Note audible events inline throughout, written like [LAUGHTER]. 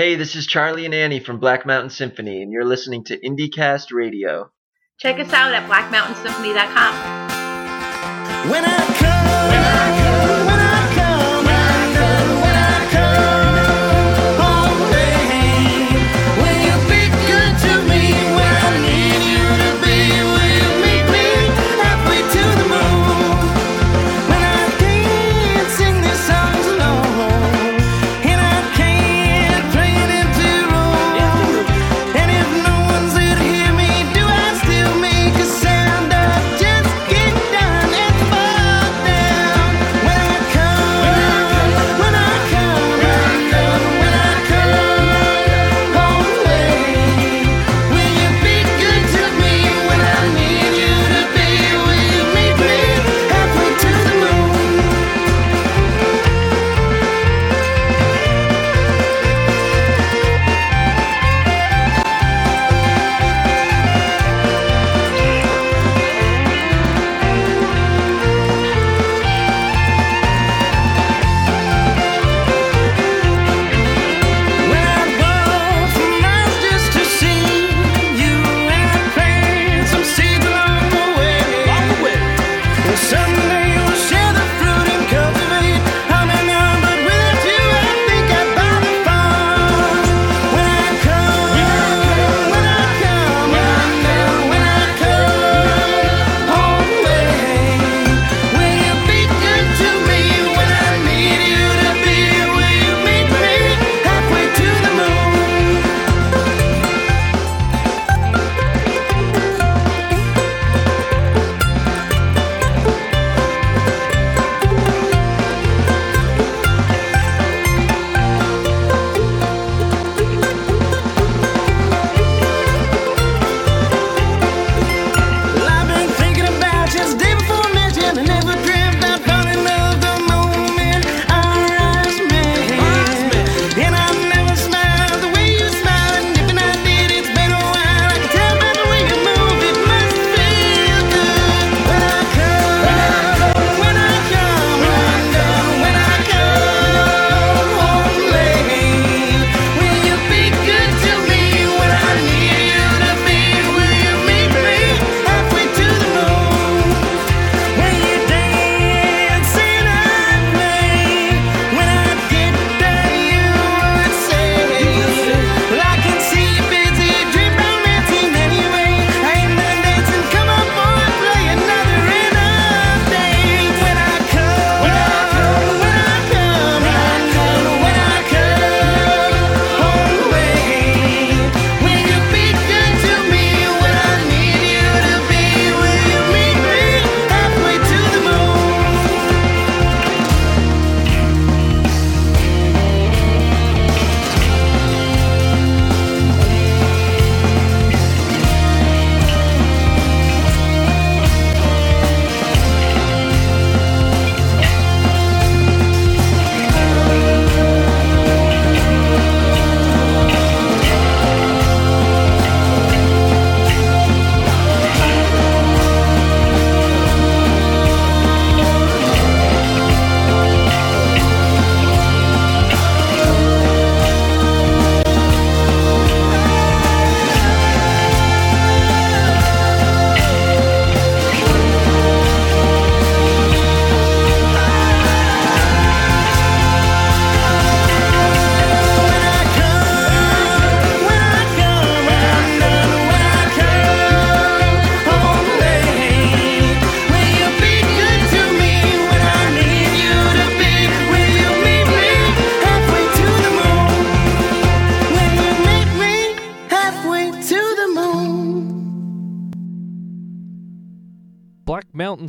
Hey, this is Charlie and Annie from Black Mountain Symphony, and you're listening to IndieCast Radio. Check us out at blackmountainsymphony.com. When I come, when I come.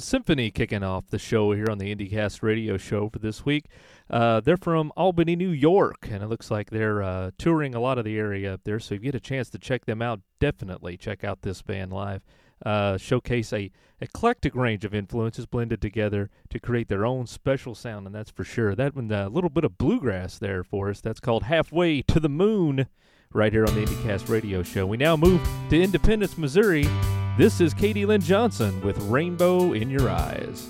Symphony kicking off the show here on the IndieCast radio show for this week. Uh, they're from Albany, New York, and it looks like they're uh, touring a lot of the area up there. So if you get a chance to check them out, definitely check out this band live. Uh, showcase a eclectic range of influences blended together to create their own special sound, and that's for sure. That one, a little bit of bluegrass there for us. That's called Halfway to the Moon, right here on the IndieCast radio show. We now move to Independence, Missouri this is Katie Lynn Johnson with Rainbow in Your Eyes.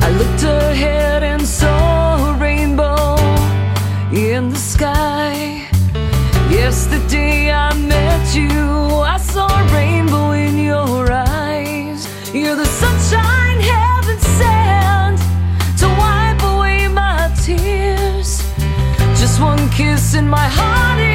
I looked ahead and saw a rainbow in the sky. Yes, the day I met you, I saw a rainbow in your eyes. You're the sunshine. in my heart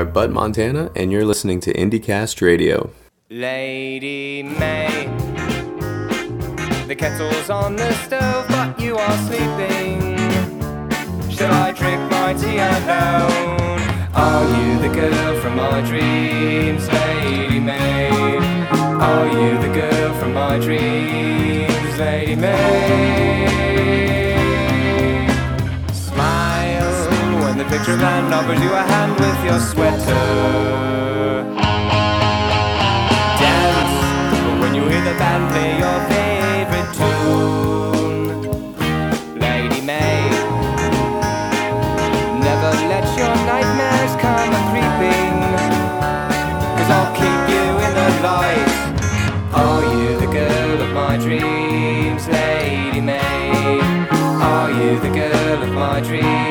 Are Butt Montana, and you're listening to IndieCast Radio. Lady May, the kettle's on the stove, but you are sleeping. I drink my tea alone? Are you the girl from my dreams, Lady May? Are you the girl from my dreams, Lady May? Picture man offers you a hand with your sweater. Dance when you hear the band play your favorite tune. Lady May, never let your nightmares come a creeping. Cause I'll keep you in the light. Are you the girl of my dreams, Lady May? Are you the girl of my dreams,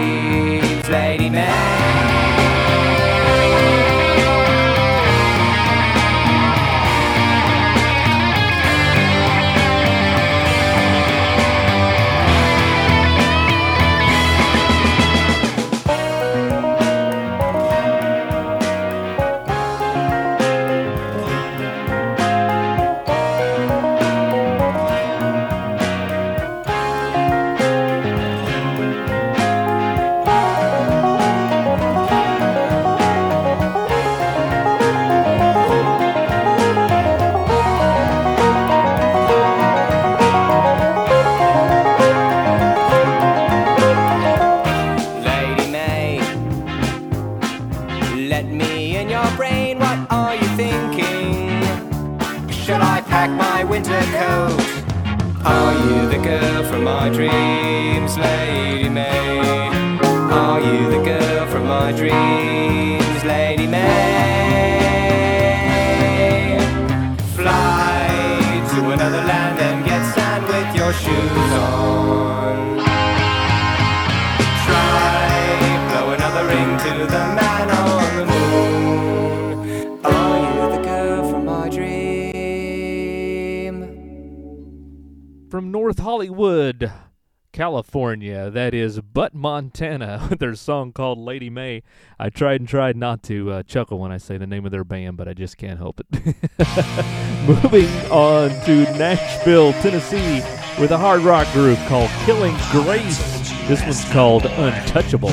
Lady dreams, Lady May? Are you the girl from my dreams, Lady May? Fly to another land and get sand with your shoes on. Try blow another ring to the man on the moon. Are you the girl from my dream? From North Hollywood, California, that is Butt Montana [LAUGHS] with their song called Lady May. I tried and tried not to uh, chuckle when I say the name of their band, but I just can't help it. [LAUGHS] Moving on to Nashville, Tennessee, with a hard rock group called Killing Grace. This one's called Untouchable.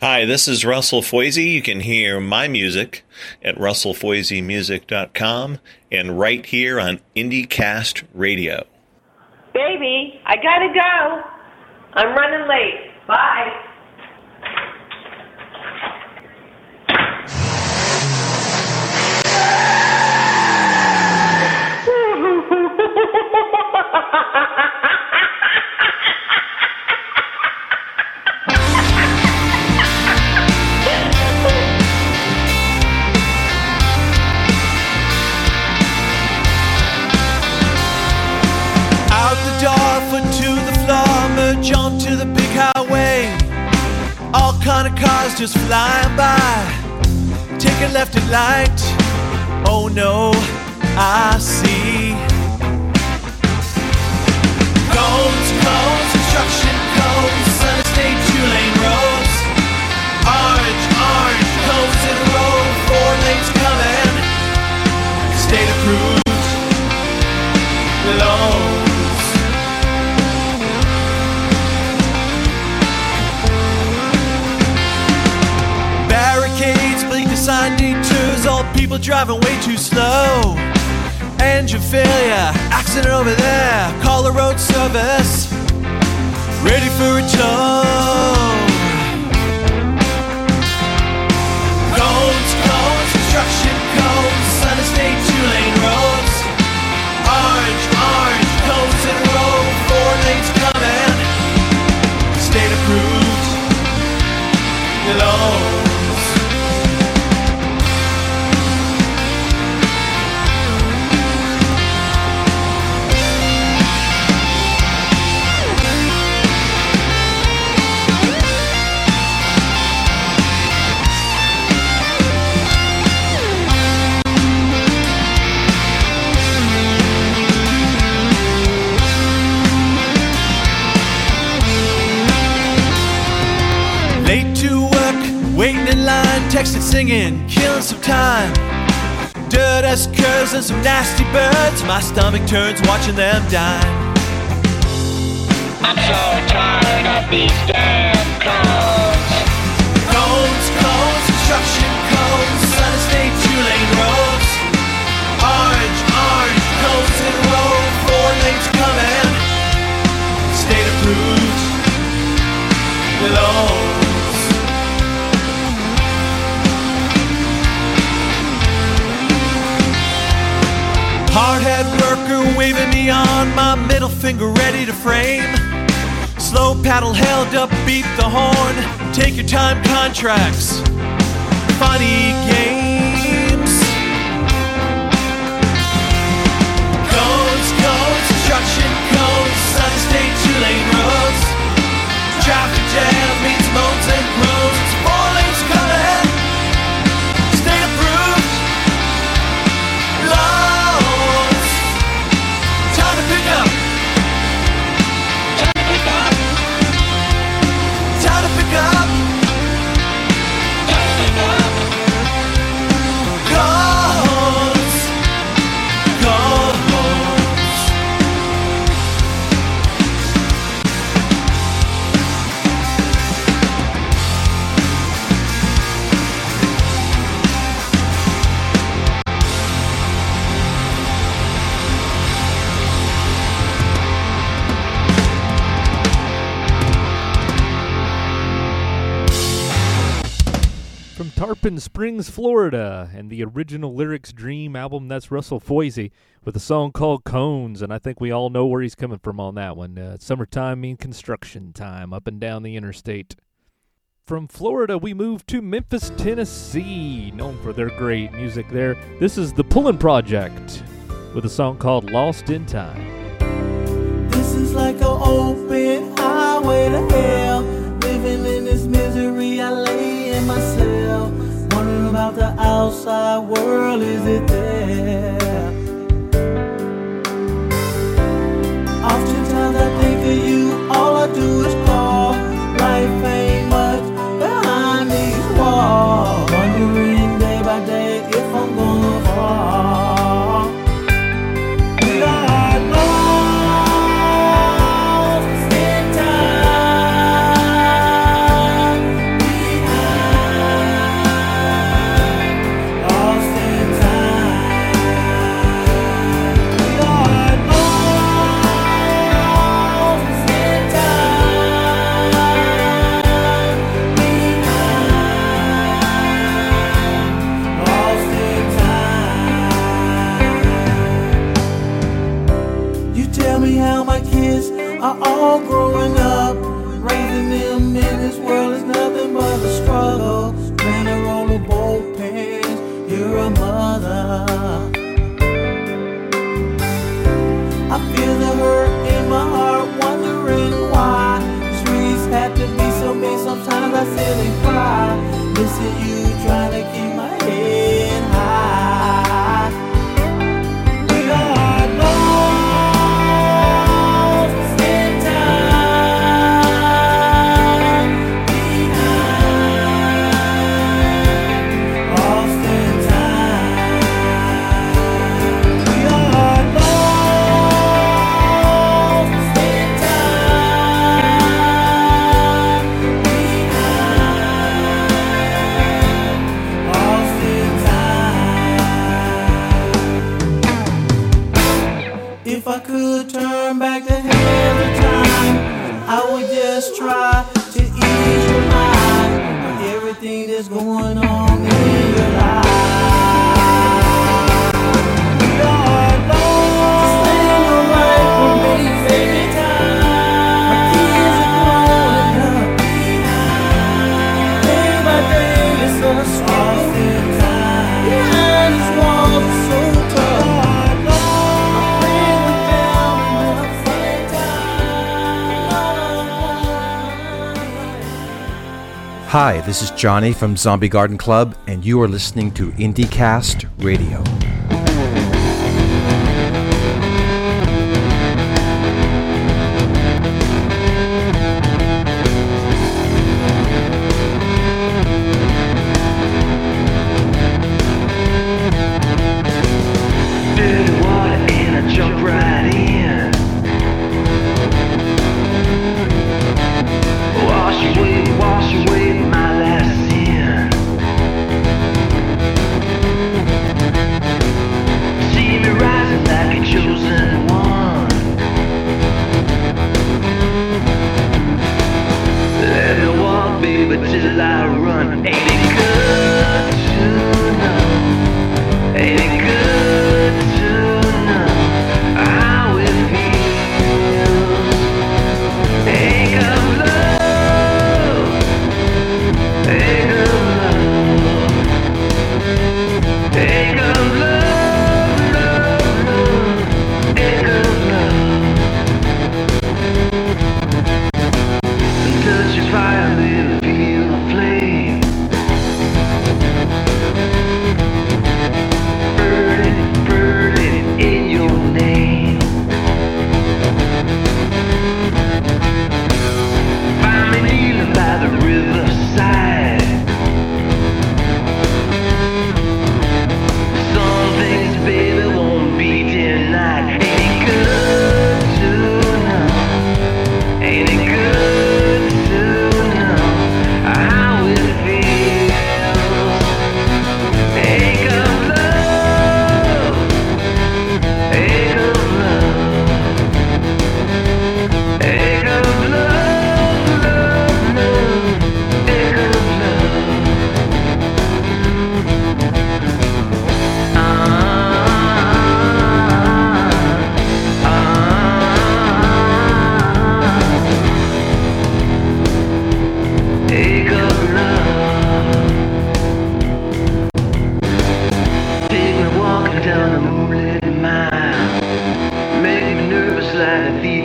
This is Russell Foisy. You can hear my music at russellfoisymusic.com and right here on IndieCast Radio. Baby, I gotta go. I'm running late. Bye. [LAUGHS] cars just flying by. Take a left at light. Oh no, I see. Cones, cones, construction people driving way too slow. Engine failure, accident over there, call the road service. Ready for a tow. Singing, killing some time. Dirt as curves and some nasty birds. My stomach turns watching them die. I'm so tired of these damn cones. Cones, cones, construction cones, Sun State two lane roads. Orange, orange, cones in a row, four lanes coming. State approved loans. Hardhead worker waving me on, my middle finger ready to frame. Slow paddle held up, beat the horn. Take your time contracts. Funny games. Cones, cones, construction cones, Sun State two lane roads. Traffic jam means moans and groans. Tarpon Springs, Florida, and the original Lyrics Dream album, that's Russell Foisy with a song called Cones, and I think we all know where he's coming from on that one. Uh, summertime mean construction time up and down the interstate. From Florida, we move to Memphis, Tennessee, known for their great music there. This is the Pullen Project with a song called Lost in Time. This is like an open highway to hell. Living in about the outside world, is it there? Feel the hurt in my heart, wondering why streets have to be so mean. Sometimes I sit and cry, missing you, trying to keep. Hi, this is Johnny from Zombie Garden Club, and you are listening to IndieCast Radio.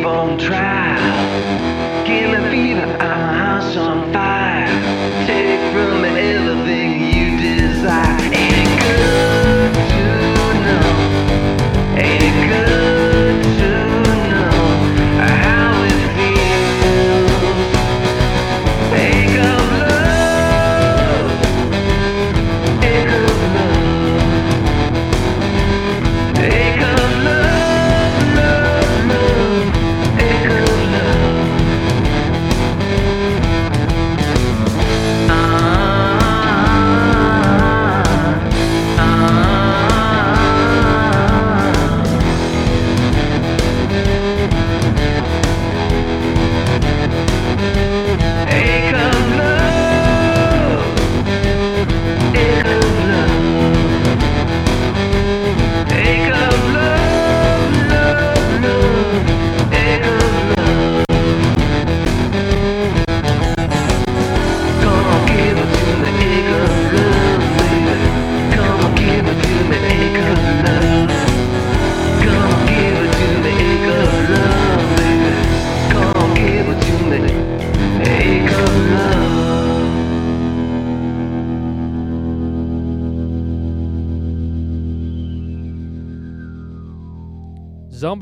keep on trying. Uh-huh, I'm a house on fire.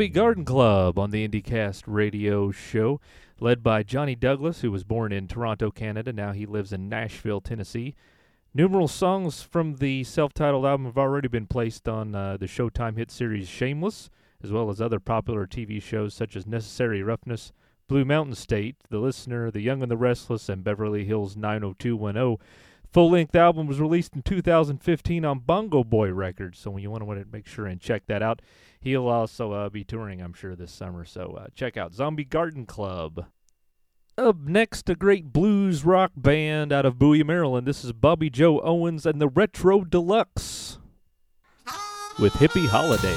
Garden Club on the IndieCast radio show, led by Johnny Douglas, who was born in Toronto, Canada. Now he lives in Nashville, Tennessee. Numerous songs from the self titled album have already been placed on uh, the Showtime hit series Shameless, as well as other popular TV shows such as Necessary Roughness, Blue Mountain State, The Listener, The Young and the Restless, and Beverly Hills 90210. Full length album was released in 2015 on Bongo Boy Records, so when you want to make sure and check that out. He'll also uh, be touring, I'm sure, this summer, so uh, check out Zombie Garden Club. Up next, a great blues rock band out of Bowie, Maryland. This is Bobby Joe Owens and the Retro Deluxe with Hippie Holiday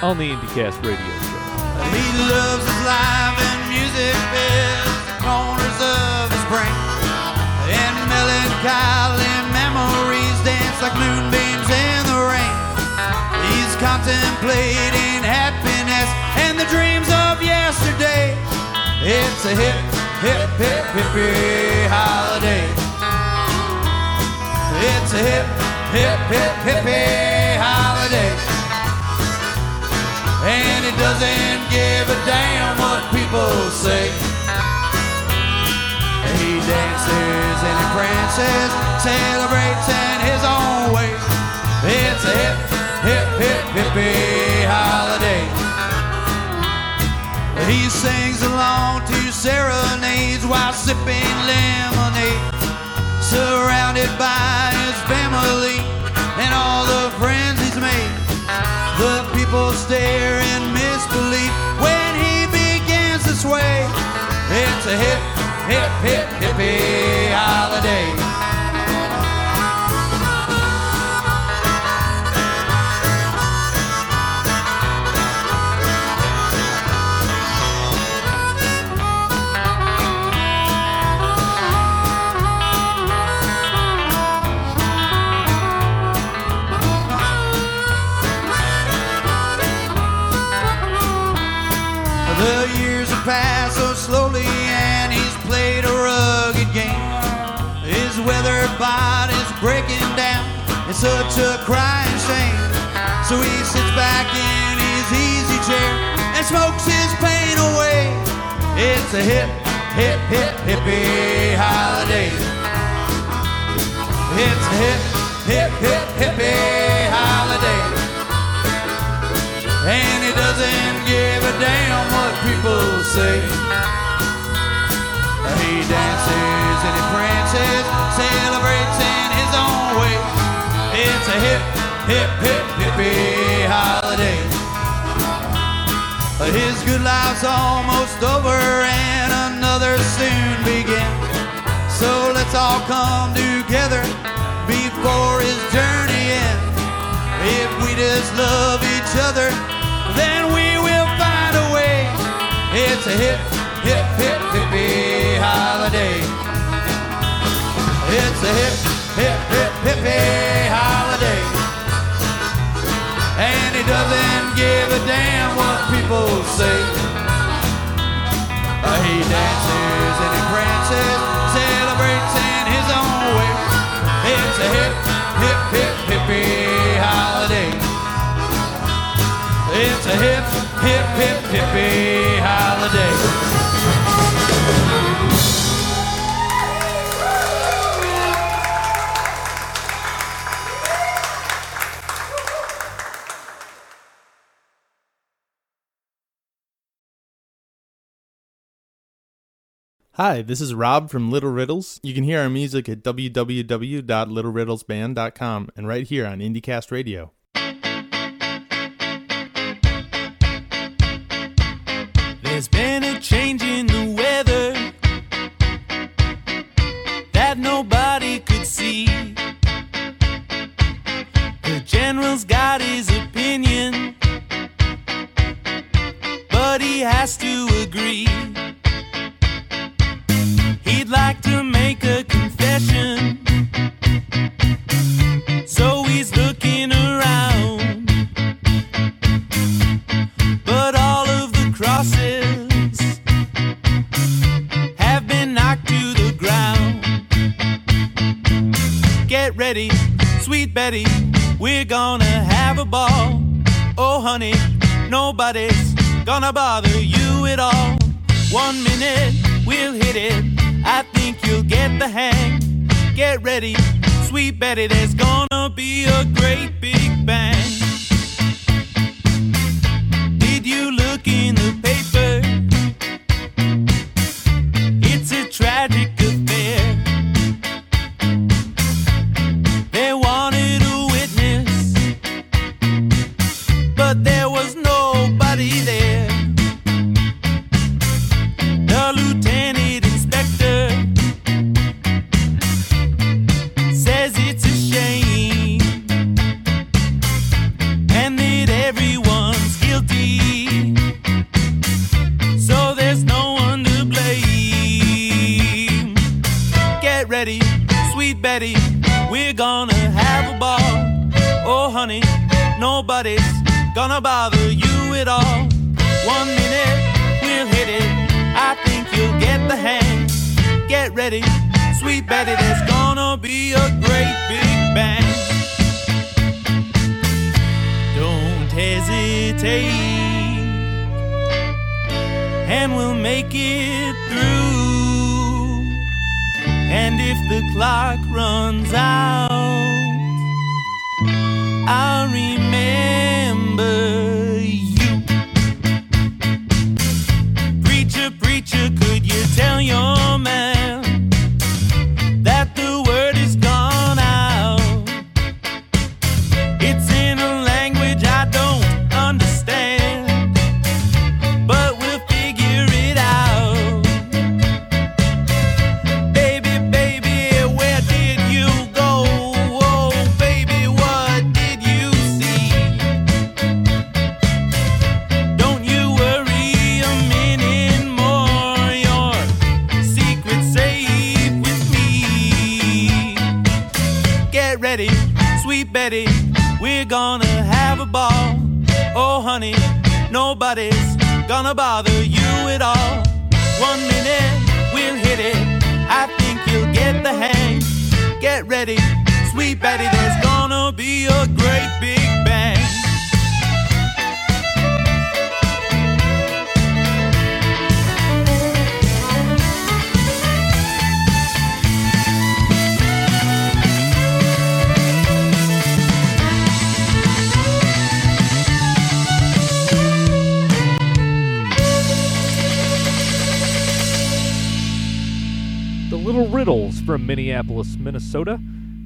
on the IndieCast radio show. Melancholy memories dance like moonbeams in the rain. He's contemplating happiness and the dreams of yesterday. It's a hip, hip, hip, hippie holiday. It's a hip, hip, hip, hippie holiday. And he doesn't give a damn what people say. Dances and he prances, celebrates in his own way. It's a hip, hip, hip, hippie holiday. He sings along to serenades while sipping lemonade, surrounded by his family and all the friends he's made. The people stare in misbelief when he begins to sway. It's a hip, hip, hip, hippie holiday. The years have passed so slowly body's breaking down. It's such a crying shame. So he sits back in his easy chair and smokes his pain away. It's a hip, hip, hip, hippie holiday. It's a hip, hip, hip, hippie holiday. And he doesn't give a damn what people say. He dances and he prances, celebrates in his own way. It's a hip, hip, hip, hippie holiday. His good life's almost over and another soon begins. So let's all come together before his journey ends. If we just love each other, then we will find a way. It's a hip, hip, hip, hippie holiday. It's a hip, hip, hip, hippie holiday. And he doesn't give a damn what people say. Uh, He dances and he prances, celebrates in his own way. It's a hip, hip, hip, hippie holiday. It's a hip, hip, hip, hippie holiday. Hi, this is Rob from Little Riddles. You can hear our music at www.littleriddlesband.com and right here on IndieCast Radio. There's been gonna nobody's gonna bother you at all. One minute, we'll hit it. I think you'll get the hang. Get ready, sweet Betty, there's gonna be a great big bang. Don't hesitate, and we'll make it through. And if the clock runs out, I'll remember you. Preacher, preacher, could you tell your man nobody's gonna bother you at all. One minute, we'll hit it. I think you'll get the hang. Get ready, sweet Betty, there's gonna be a great big bang. Little Riddles from Minneapolis, Minnesota.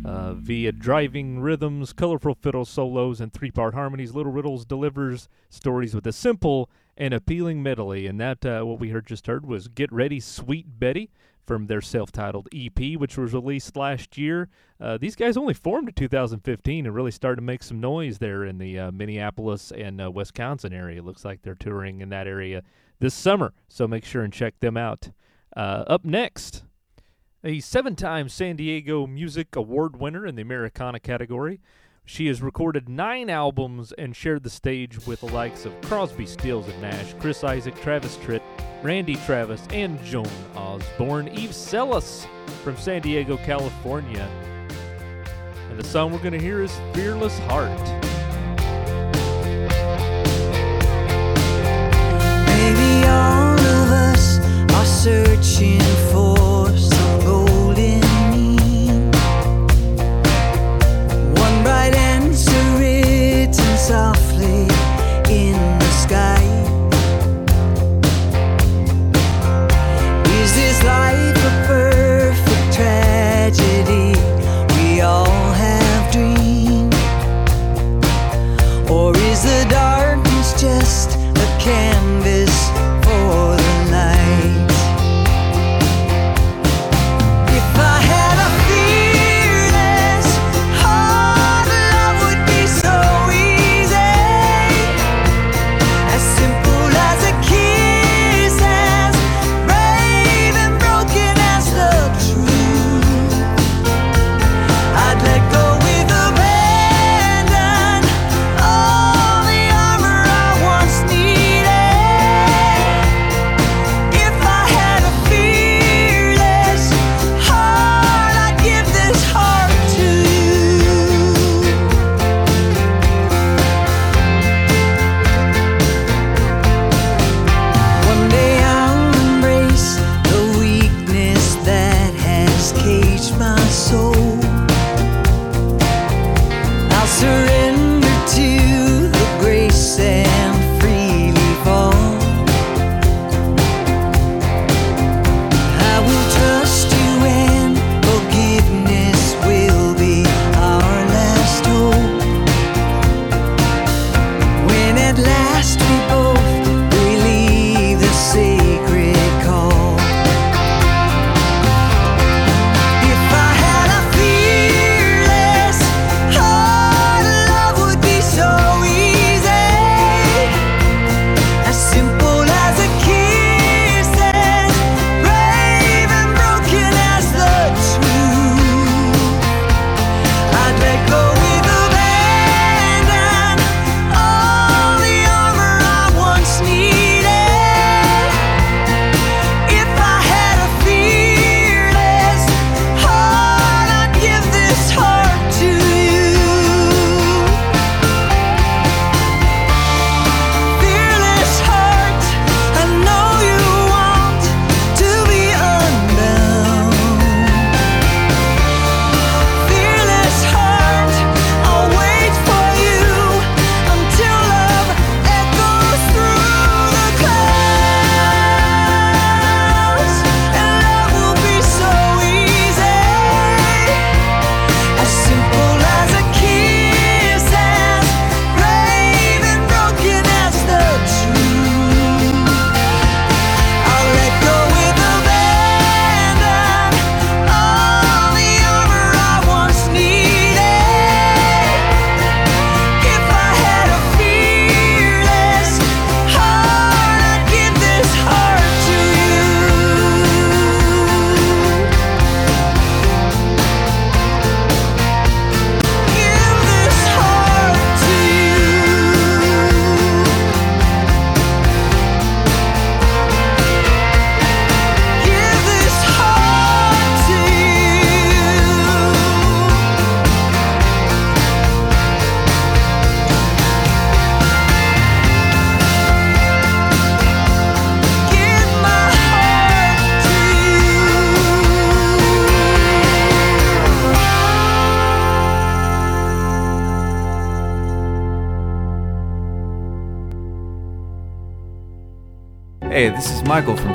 Uh, via driving rhythms, colorful fiddle solos, and three part harmonies, Little Riddles delivers stories with a simple and appealing medley. And that, uh, what we heard just heard, was Get Ready, Sweet Betty from their self titled EP, which was released last year. Uh, these guys only formed in 2015 and really started to make some noise there in the uh, Minneapolis and uh, Wisconsin area. It looks like they're touring in that area this summer, so make sure and check them out. Uh, up next, a seven time San Diego Music Award winner in the Americana category. She has recorded nine albums and shared the stage with the likes of Crosby, Stills, and Nash, Chris Isaak, Travis Tritt, Randy Travis, and Joan Osborne. Eve Selis from San Diego, California. And the song we're going to hear is Fearless Heart. Maybe all of us are searching for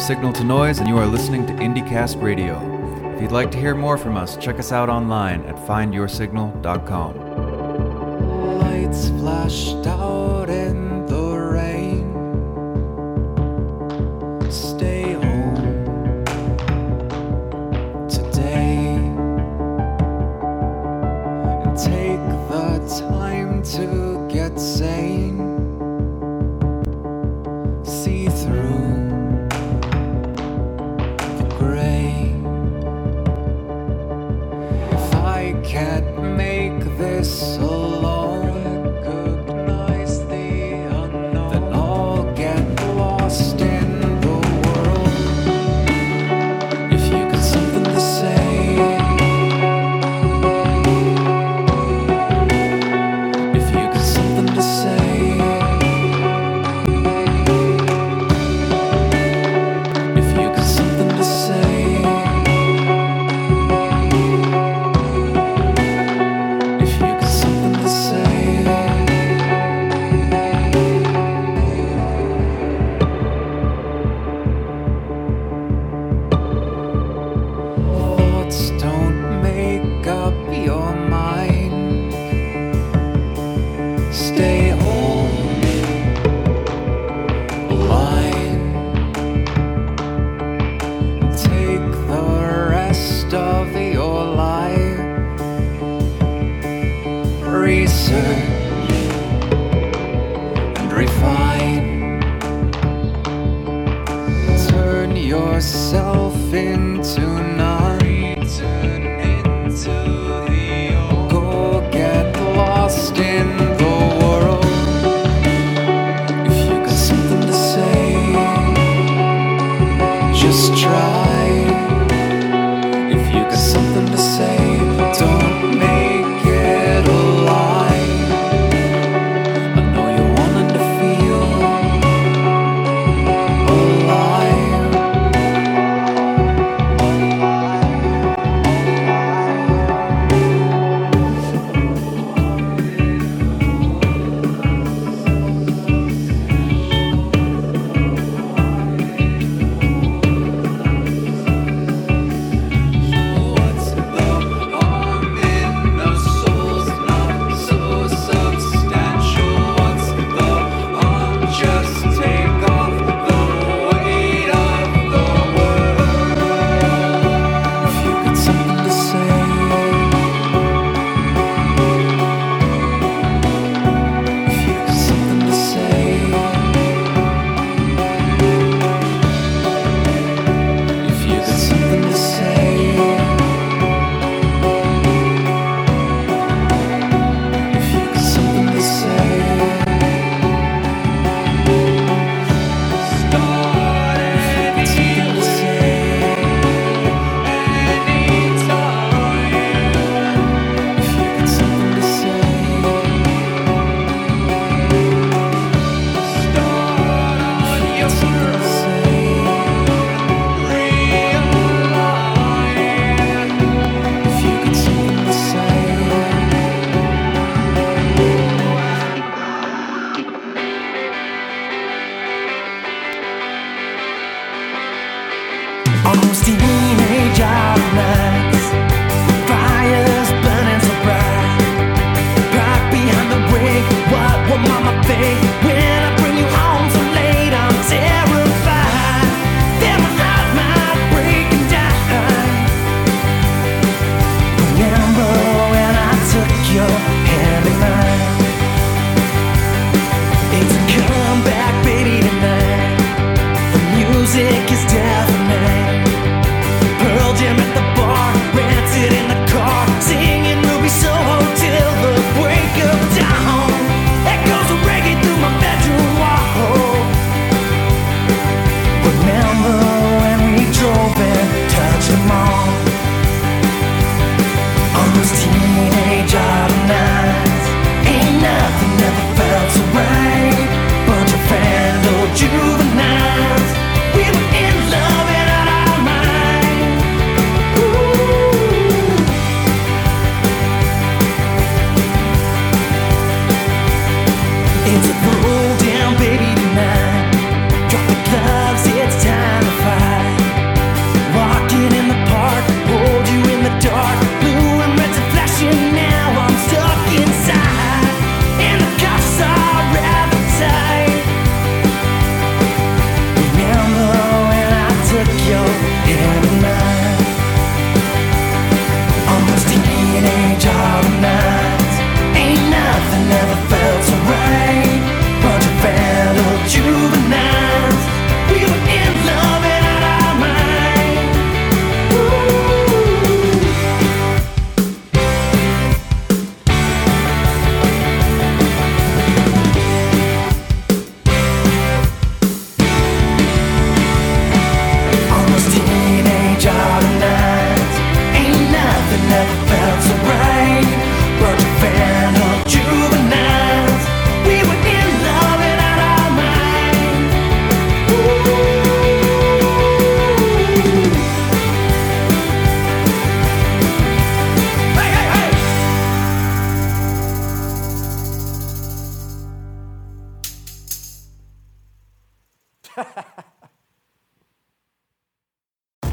Signal to Noise, and you are listening to IndieCast Radio. If you'd like to hear more from us, check us out online at findyoursignal.com. Lights flashed out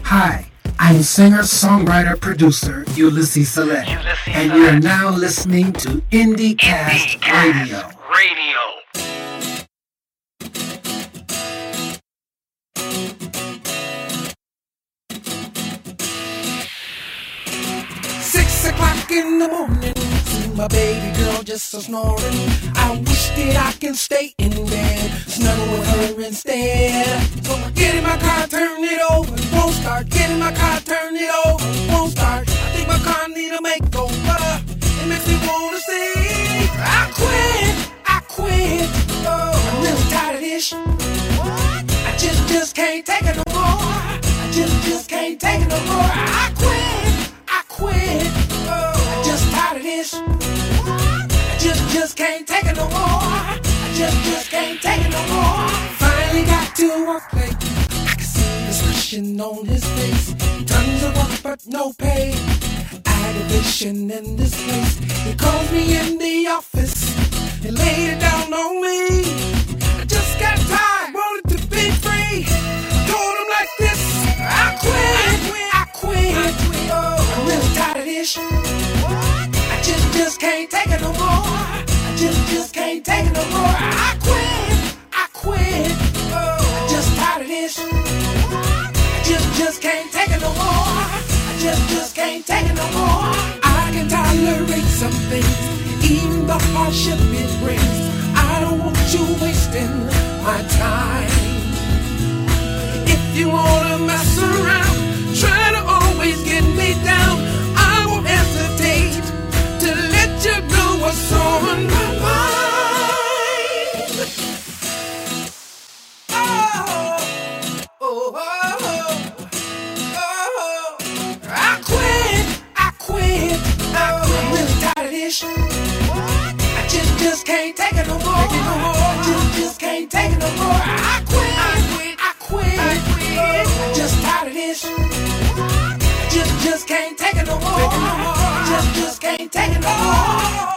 I'm singer, songwriter, producer Ulysses Select, and you're now listening to IndieCast Radio. Radio. Six o'clock in the morning, see my baby girl just a snoring. I wish that I can stay in bed, snuggle with her instead. So I get in my car, turn it over, won't start. Get in my car, turn it over, won't start. I think my car need a makeover. It makes me wanna say, I quit, I quit. Oh, I'm really tired of this. I just, just can't take it no more. I just, just can't take it no more. I quit. I quit. Oh, I just tired of this. I just, just can't take it no more. I just, just can't take it no more. Finally got to work late. I can see the expression on his face. Tons of work, but no pay. Aggravation in this place. He calls me in the office and laid it down on me. I just got tired, wanted to be free. Told him like this. I quit. I quit. Oh, I'm really tired of this. I just, just can't take it no more. Just, just can't take it no more. I quit. I quit. Oh, just tired of this. Just, just can't take it no more. I just, just can't take it no more. I can tolerate some things, even the hardship it brings. I don't want you wasting my time. If you wanna mess around, try to always get me down. Just, tired of this I just can't take it no more. Just, just can't take it no more I quit, I quit, I quit, I just tired of this just just can't take it no more Just just can't take it more.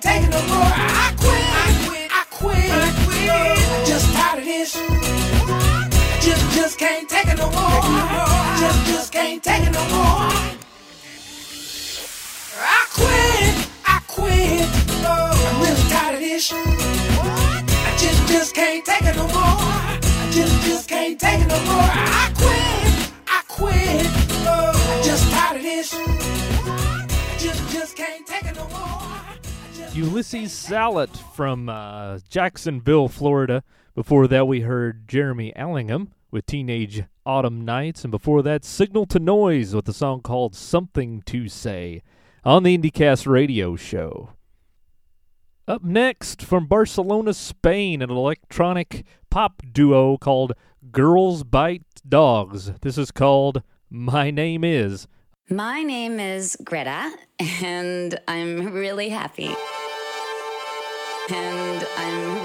Can't no more. I quit, I quit, I quit, I quit. Just tired of this. Just, just can't take it no more. Just, just can't take it no more. I quit, I quit. I'm really tired of this. I just, just can't take it no more. I just, just can't take it no more. I quit, I quit. I'm just tired of this. Just, just can't take it no more. Ulysses Sallet from uh, Jacksonville, Florida. Before that, we heard Jeremy Allingham with Teenage Autumn Nights, and before that, Signal to Noise with a song called Something to Say on the IndieCast radio show. Up next, from Barcelona, Spain, an electronic pop duo called Girls Bite Dogs. This is called My Name Is. My name is Greta, [LAUGHS] and I'm really happy. And I'm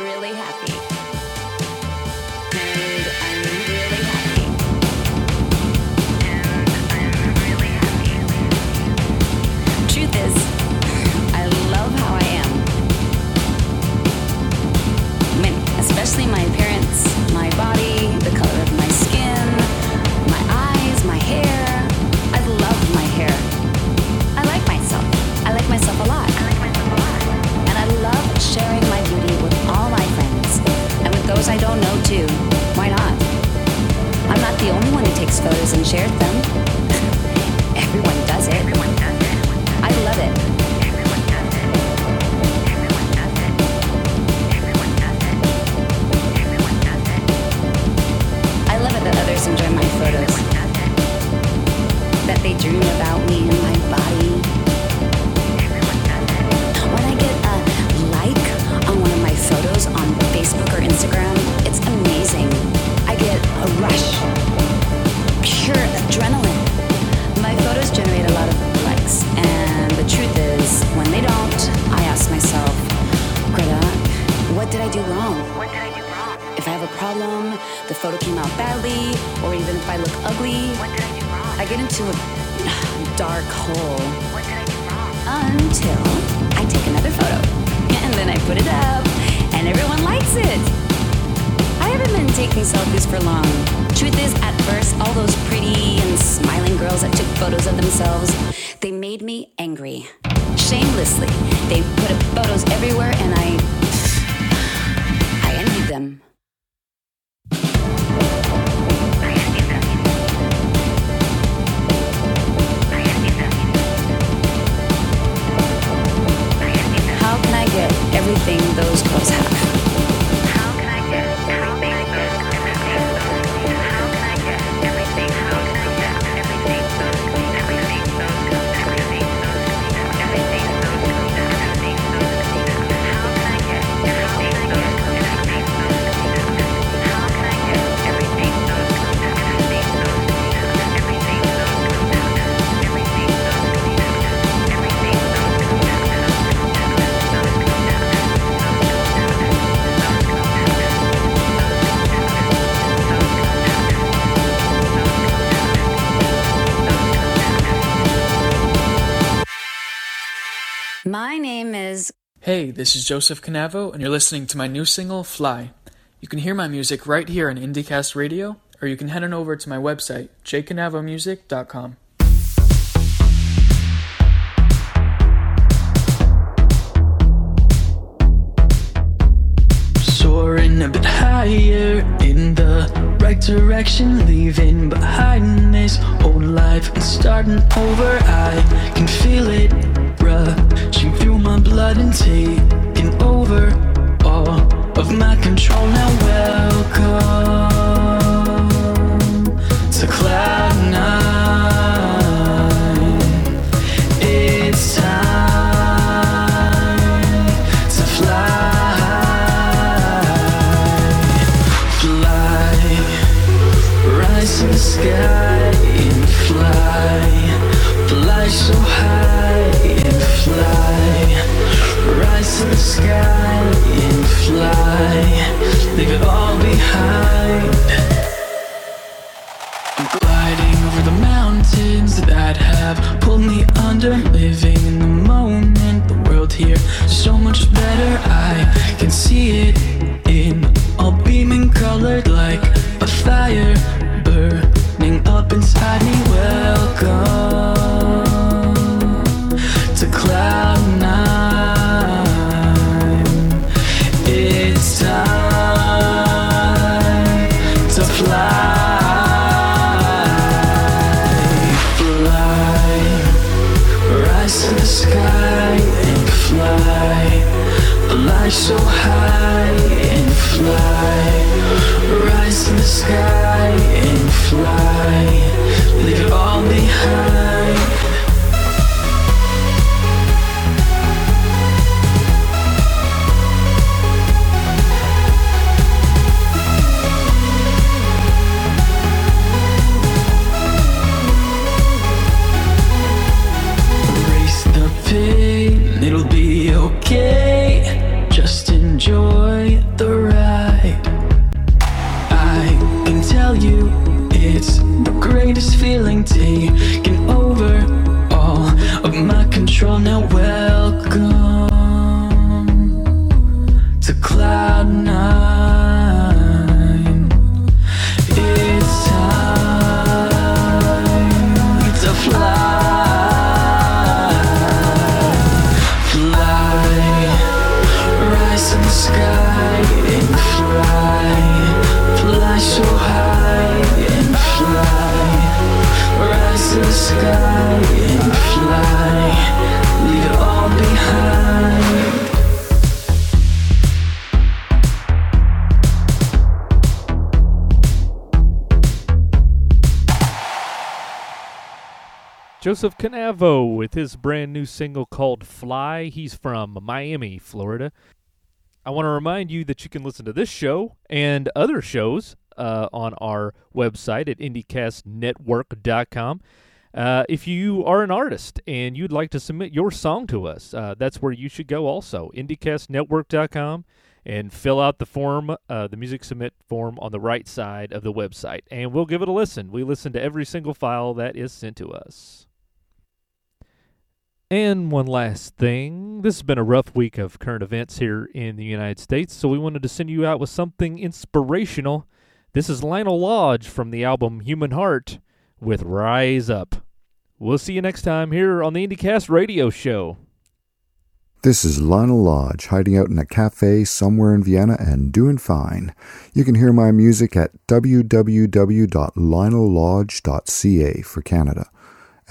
Hey, this is Joseph Cannavo, and you're listening to my new single, Fly. You can hear my music right here on IndieCast Radio, or you can head on over to my website, jcanavomusic.com. Soaring a bit higher in the right direction, leaving behind this old life and starting over. I can feel it rushing through my blood and taking over all of my control. Now, welcome sky and fly, leave it all behind. I'm gliding over the mountains that have pulled me under, living in the moment. The world here is so much better. I can see it in all beaming colored like a fire burning up inside me. Welcome Joseph Cannavo with his brand new single called Fly. He's from Miami, Florida. I want to remind you that you can listen to this show and other shows uh, on our website at IndieCastNetwork.com. Uh, if you are an artist and you'd like to submit your song to us, uh, that's where you should go also. IndieCastNetwork.com and fill out the form, uh, the music submit form on the right side of the website, and we'll give it a listen. We listen to every single file that is sent to us. And one last thing. This has been a rough week of current events here in the United States, so we wanted to send you out with something inspirational. This is Lionel Lodge from the album Human Heart with Rise Up. We'll see you next time here on the IndieCast radio show. This is Lionel Lodge hiding out in a cafe somewhere in Vienna and doing fine. You can hear my music at www.lionellodge.ca for Canada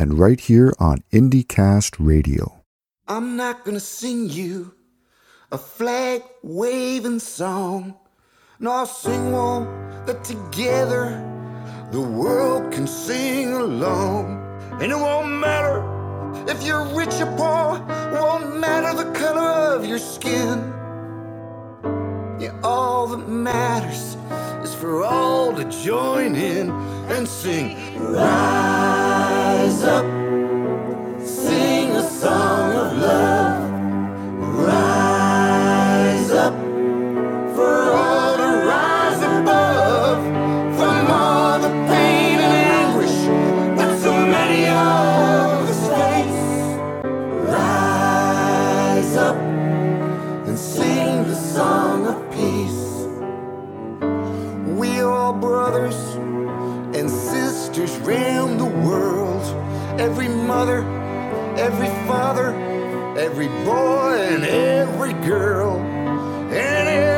and right here on IndieCast Radio. I'm not gonna sing you a flag waving song. No, I'll sing one that together the world can sing along. And it won't matter if you're rich or poor, won't matter the color of your skin. Yeah, all that matters is for all to join in and sing. Rise up, sing a song of love. Mother, every father, every boy and every girl, and everyone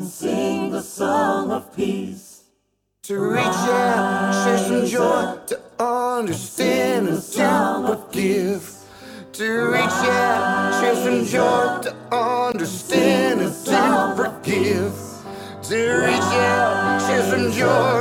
and sing the song of peace. To reach out, share some joy, to understand and to forgive. To reach out, share some joy, to understand and to forgive. To reach out, share some joy,